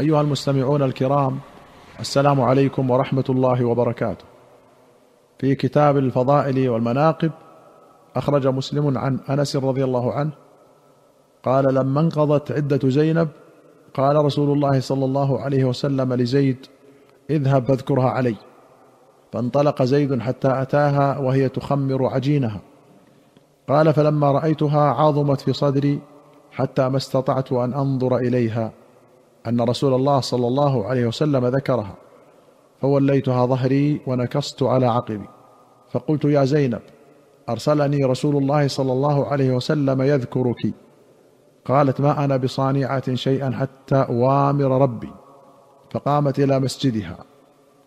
أيها المستمعون الكرام السلام عليكم ورحمة الله وبركاته. في كتاب الفضائل والمناقب أخرج مسلم عن أنس رضي الله عنه قال لما انقضت عدة زينب قال رسول الله صلى الله عليه وسلم لزيد اذهب فاذكرها علي فانطلق زيد حتى أتاها وهي تخمر عجينها. قال فلما رأيتها عظمت في صدري حتى ما استطعت أن أنظر إليها أن رسول الله صلى الله عليه وسلم ذكرها. فوليتها ظهري ونكصت على عقبي. فقلت يا زينب أرسلني رسول الله صلى الله عليه وسلم يذكرك. قالت ما أنا بصانعة شيئا حتى أوامر ربي. فقامت إلى مسجدها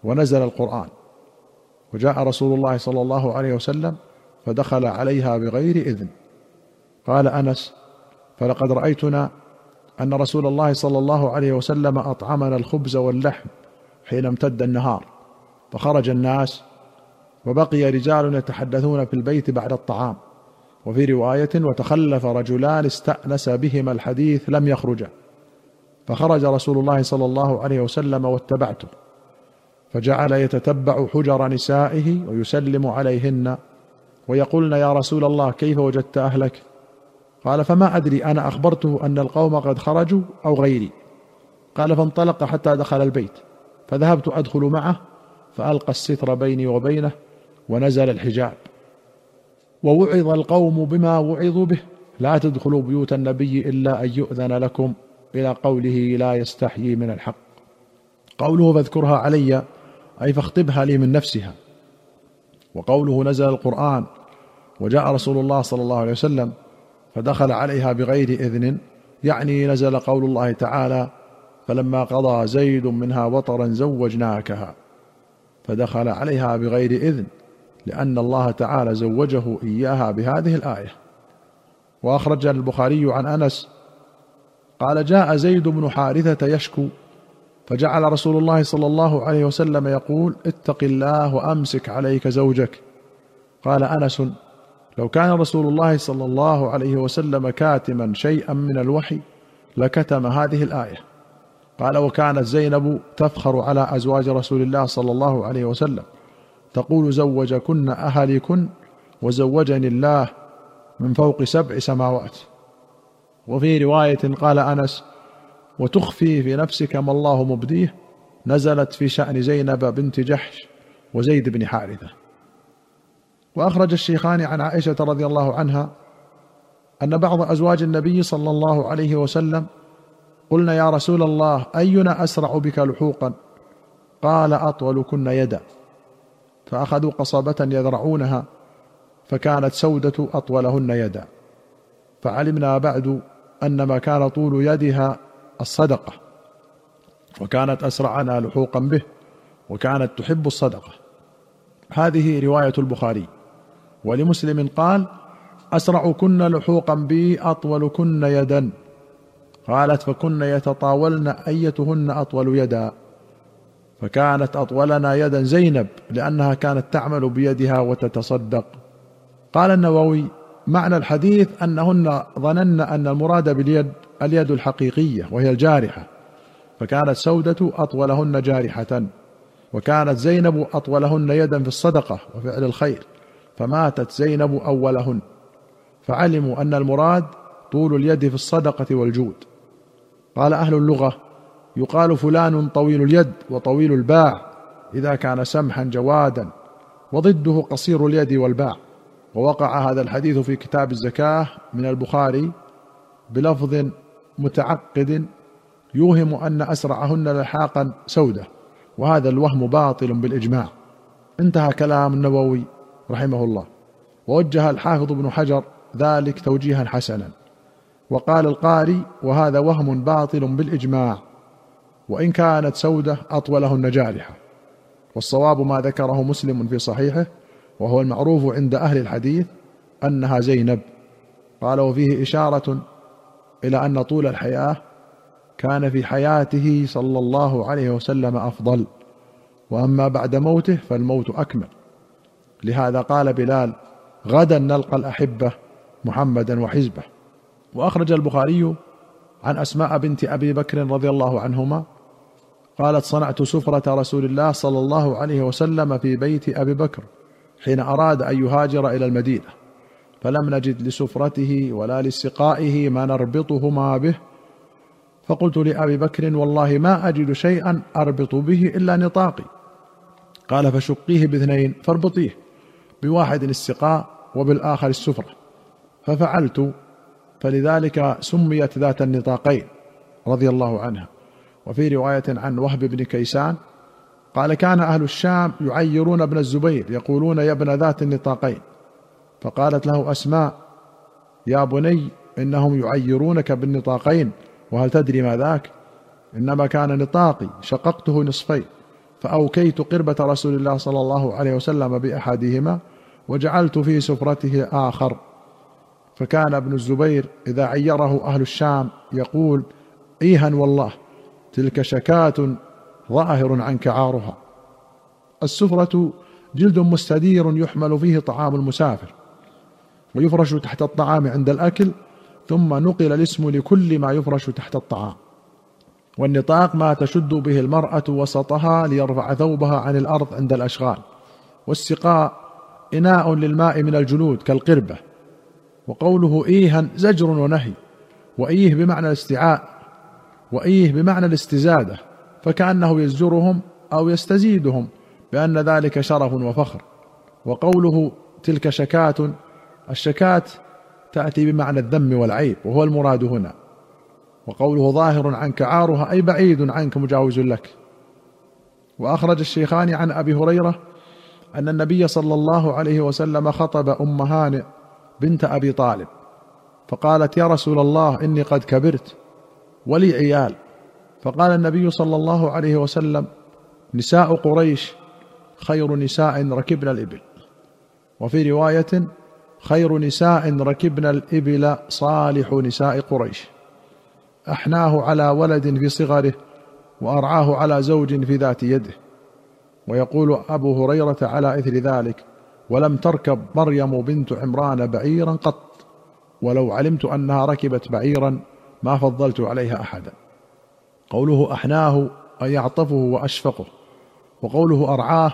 ونزل القرآن. وجاء رسول الله صلى الله عليه وسلم فدخل عليها بغير إذن. قال أنس فلقد رأيتنا أن رسول الله صلى الله عليه وسلم أطعمنا الخبز واللحم حين امتد النهار فخرج الناس وبقي رجال يتحدثون في البيت بعد الطعام وفي رواية وتخلف رجلان استأنس بهما الحديث لم يخرجا فخرج رسول الله صلى الله عليه وسلم واتبعته فجعل يتتبع حجر نسائه ويسلم عليهن ويقولن يا رسول الله كيف وجدت أهلك؟ قال فما أدري أنا اخبرته أن القوم قد خرجوا أو غيري. قال فانطلق حتى دخل البيت. فذهبت أدخل معه فألقى الستر بيني وبينه ونزل الحجاب. ووعظ القوم بما وعظوا به. لا تدخلوا بيوت النبي إلا أن يؤذن لكم إلى قوله لا يستحيي من الحق. قوله فاذكرها علي. أي فاخطبها لي من نفسها. وقوله نزل القرآن. وجاء رسول الله صلى الله عليه وسلم فدخل عليها بغير إذن. يعني نزل قول الله تعالى فلما قضى زيد منها وطرا زوجناكها. فدخل عليها بغير إذن لأن الله تعالى زوجه إياها بهذه الآية. وأخرج البخاري عن أنس قال جاء زيد بن حارثة يشكو فجعل رسول الله صلى الله عليه وسلم يقول اتق الله وأمسك عليك زوجك. قال أنس لو كان رسول الله صلى الله عليه وسلم كاتما شيئا من الوحي لكتم هذه الآية. قال وكانت زينب تفخر على أزواج رسول الله صلى الله عليه وسلم. تقول زوجكن أهلكن وزوجني الله من فوق سبع سماوات. وفي رواية قال أنس وتخفي في نفسك ما الله مبديه. نزلت في شأن زينب بنت جحش وزيد بن حارثة. وأخرج الشيخان عن عائشة رضي الله عنها أن بعض أزواج النبي صلى الله عليه وسلم قلنا يا رسول الله أينا أسرع بك لحوقا؟ قال أطولكن يدا. فأخذوا قصبه يذرعونها فكانت سودة أطولهن يدا. فعلمنا بعد أن ما كان طول يدها الصدقة وكانت أسرعنا لحوقا به وكانت تحب الصدقة. هذه رواية البخاري. ولمسلم قال أسرعكن لحوقا بي أطولكن يدا. قالت فكن يتطاولن أيتهن أطول يدا. فكانت أطولنا يدا زينب لأنها كانت تعمل بيدها وتتصدق. قال النووي معنى الحديث أنهن ظنن أن المراد باليد اليد الحقيقية وهي الجارحة. فكانت سودة أطولهن جارحة. وكانت زينب أطولهن يدا في الصدقة وفعل الخير. فماتت زينب أولهن. فعلموا أن المراد طول اليد في الصدقة والجود. قال أهل اللغة يقال فلان طويل اليد وطويل الباع إذا كان سمحا جوادا وضده قصير اليد والباع. ووقع هذا الحديث في كتاب الزكاة من البخاري بلفظ متعقد يوهم أن أسرعهن لحاقا سودة وهذا الوهم باطل بالإجماع. انتهى كلام النووي. رحمه الله ووجه الحافظ ابن حجر ذلك توجيها حسنا. وقال القاري وهذا وهم باطل بالإجماع وإن كانت سودة اطولهن جارحه والصواب ما ذكره مسلم في صحيحه وهو المعروف عند أهل الحديث أنها زينب. قال وفيه إشارة إلى أن طول الحياة كان في حياته صلى الله عليه وسلم أفضل وأما بعد موته فالموت أكمل. لهذا قال بلال غدا نلقى الأحبة محمدا وحزبه. وأخرج البخاري عن أسماء بنت أبي بكر رضي الله عنهما قالت صنعت سفرة رسول الله صلى الله عليه وسلم في بيت أبي بكر حين أراد أن يهاجر إلى المدينة. فلم نجد لسفرته ولا لسقائه ما نربطهما به. فقلت لأبي بكر والله ما أجد شيئا أربط به إلا نطاقي. قال فشقيه باثنين فاربطيه. بواحد السقاء وبالآخر السفره ففعلت فلذلك سميت ذات النطاقين رضي الله عنها. وفي رواية عن وهب بن كيسان قال كان أهل الشام يعيرون ابن الزبير يقولون يا ابن ذات النطاقين فقالت له أسماء يا بني إنهم يعيرونك بالنطاقين وهل تدري ما ذاك؟ إنما كان نطاقي شققته نصفين فأوكيت قربة رسول الله صلى الله عليه وسلم بأحدهما وجعلت في سفرته آخر. فكان ابن الزبير إذا عيره أهل الشام يقول ايها والله تلك شكاة ظاهر عنك عارها السفرة جلد مستدير يحمل فيه طعام المسافر ويفرش تحت الطعام عند الأكل ثم نقل الاسم لكل ما يفرش تحت الطعام. والنطاق ما تشد به المرأة وسطها ليرفع ثوبها عن الأرض عند الأشغال. والسقاء إناء للماء من الجلود كالقربة وقوله ايها زجر ونهي وإيه بمعنى الاستيعاء وإيه بمعنى الاستزادة فكأنه يزجرهم أو يستزيدهم بأن ذلك شرف وفخر. وقوله تلك شكاة الشكاة تأتي بمعنى الذم والعيب وهو المراد هنا. وقوله ظاهر عنك عارها أي بعيد عنك مجاوز لك. وأخرج الشيخان عن أبي هريرة أن النبي صلى الله عليه وسلم خطب أم هانئ بنت أبي طالب فقالت يا رسول الله إني قد كبرت ولي عيال. فقال النبي صلى الله عليه وسلم نساء قريش خير نساء ركبن الإبل. وفي رواية خير نساء ركبن الإبل صالح نساء قريش. أحناه على ولد في صغره وأرعاه على زوج في ذات يده. ويقول أبو هريرة على إثر ذلك ولم تركب مريم بنت عمران بعيرا قط ولو علمت أنها ركبت بعيرا ما فضلت عليها احدا. قوله أحناه أي يعطفه وأشفقه وقوله أرعاه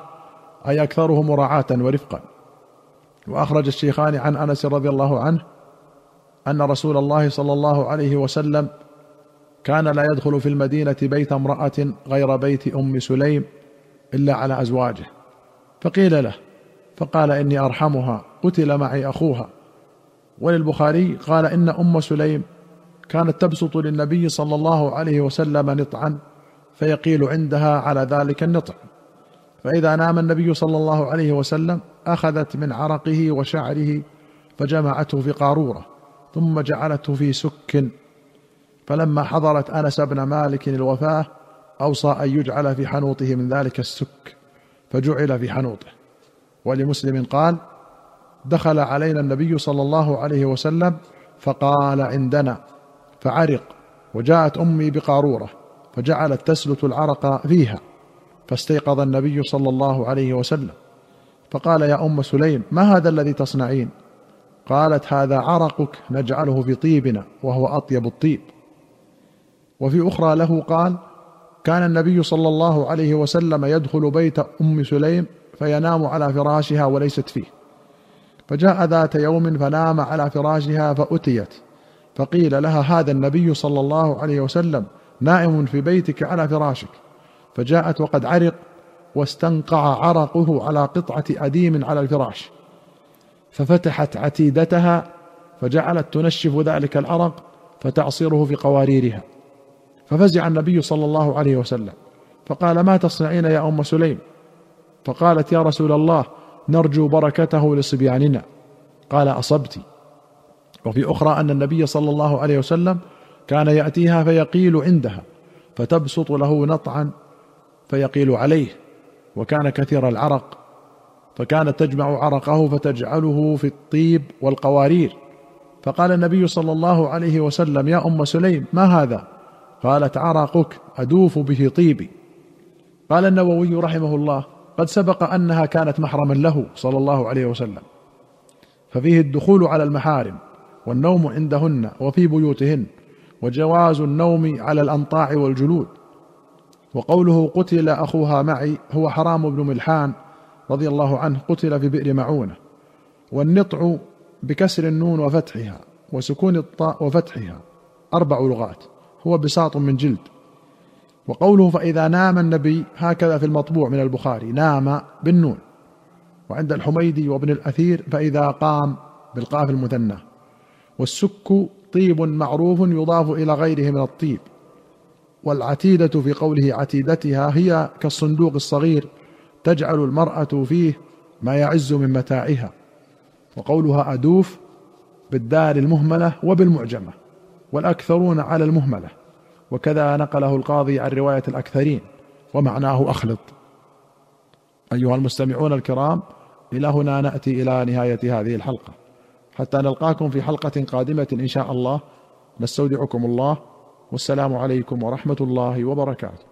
أي اكثره مراعاه ورفقا. وأخرج الشيخان عن أنس رضي الله عنه أن رسول الله صلى الله عليه وسلم كان لا يدخل في المدينة بيت امرأة غير بيت أم سليم إلا على أزواجه. فقيل له فقال إني أرحمها قتل معي أخوها. وللبخاري قال إن أم سليم كانت تبسط للنبي صلى الله عليه وسلم نطعا فيقيل عندها على ذلك النطع. فإذا نام النبي صلى الله عليه وسلم أخذت من عرقه وشعره فجمعته في قارورة ثم جعلته في سك. فلما حضرت أنس بن مالك الوفاه أوصى أن يجعل في حنوطه من ذلك السك فجعل في حنوطه. ولمسلم قال دخل علينا النبي صلى الله عليه وسلم فقال عندنا فعرق وجاءت أمي بقارورة فجعلت تسلت العرق فيها فاستيقظ النبي صلى الله عليه وسلم. فقال يا أم سليم ما هذا الذي تصنعين؟ قالت هذا عرقك نجعله في طيبنا وهو أطيب الطيب. وفي أخرى له قال كان النبي صلى الله عليه وسلم يدخل بيت أم سليم فينام على فراشها وليست فيه. فجاء ذات يوم فنام على فراشها فأتيت. فقيل لها هذا النبي صلى الله عليه وسلم نائم في بيتك على فراشك. فجاءت وقد عرق واستنقع عرقه على قطعة أديم على الفراش. ففتحت عتيدتها فجعلت تنشف ذلك العرق فتعصره في قواريرها. ففزع النبي صلى الله عليه وسلم. فقال ما تصنعين يا أم سليم؟ فقالت يا رسول الله نرجو بركته لصبياننا. قال أصبت. وفي أخرى أن النبي صلى الله عليه وسلم كان يأتيها فيقيل عندها فتبسط له نطعا فيقيل عليه وكان كثير العرق فكانت تجمع عرقه فتجعله في الطيب والقوارير. فقال النبي صلى الله عليه وسلم يا أم سليم ما هذا؟ قالت عرقك أدوف به طيبي. قال النووي رحمه الله قد سبق أنها كانت محرما له صلى الله عليه وسلم. ففيه الدخول على المحارم والنوم عندهن وفي بيوتهن وجواز النوم على الأنطاع والجلود. وقوله قتل أخوها معي هو حرام بن ملحان رضي الله عنه قتل في بئر معونة. والنطع بكسر النون وفتحها وسكون الطاء وفتحها أربع لغات. هو بساط من جلد. وقوله فإذا نام النبي هكذا في المطبوع من البخاري نام بالنون. وعند الحميدي وابن الأثير فإذا قام بالقاف المثنى. والسك طيب معروف يضاف إلى غيره من الطيب. والعتيدة في قوله عتيدتها هي كالصندوق الصغير تجعل المرأة فيه ما يعز من متاعها. وقولها أدوف بالدال المهملة وبالمعجمة. والأكثرون على المهملة. وكذا نقله القاضي عن رواية الأكثرين ومعناه أخلط. أيها المستمعون الكرام إلى هنا نأتي إلى نهاية هذه الحلقة. حتى نلقاكم في حلقة قادمة إن شاء الله. نستودعكم الله. والسلام عليكم ورحمة الله وبركاته.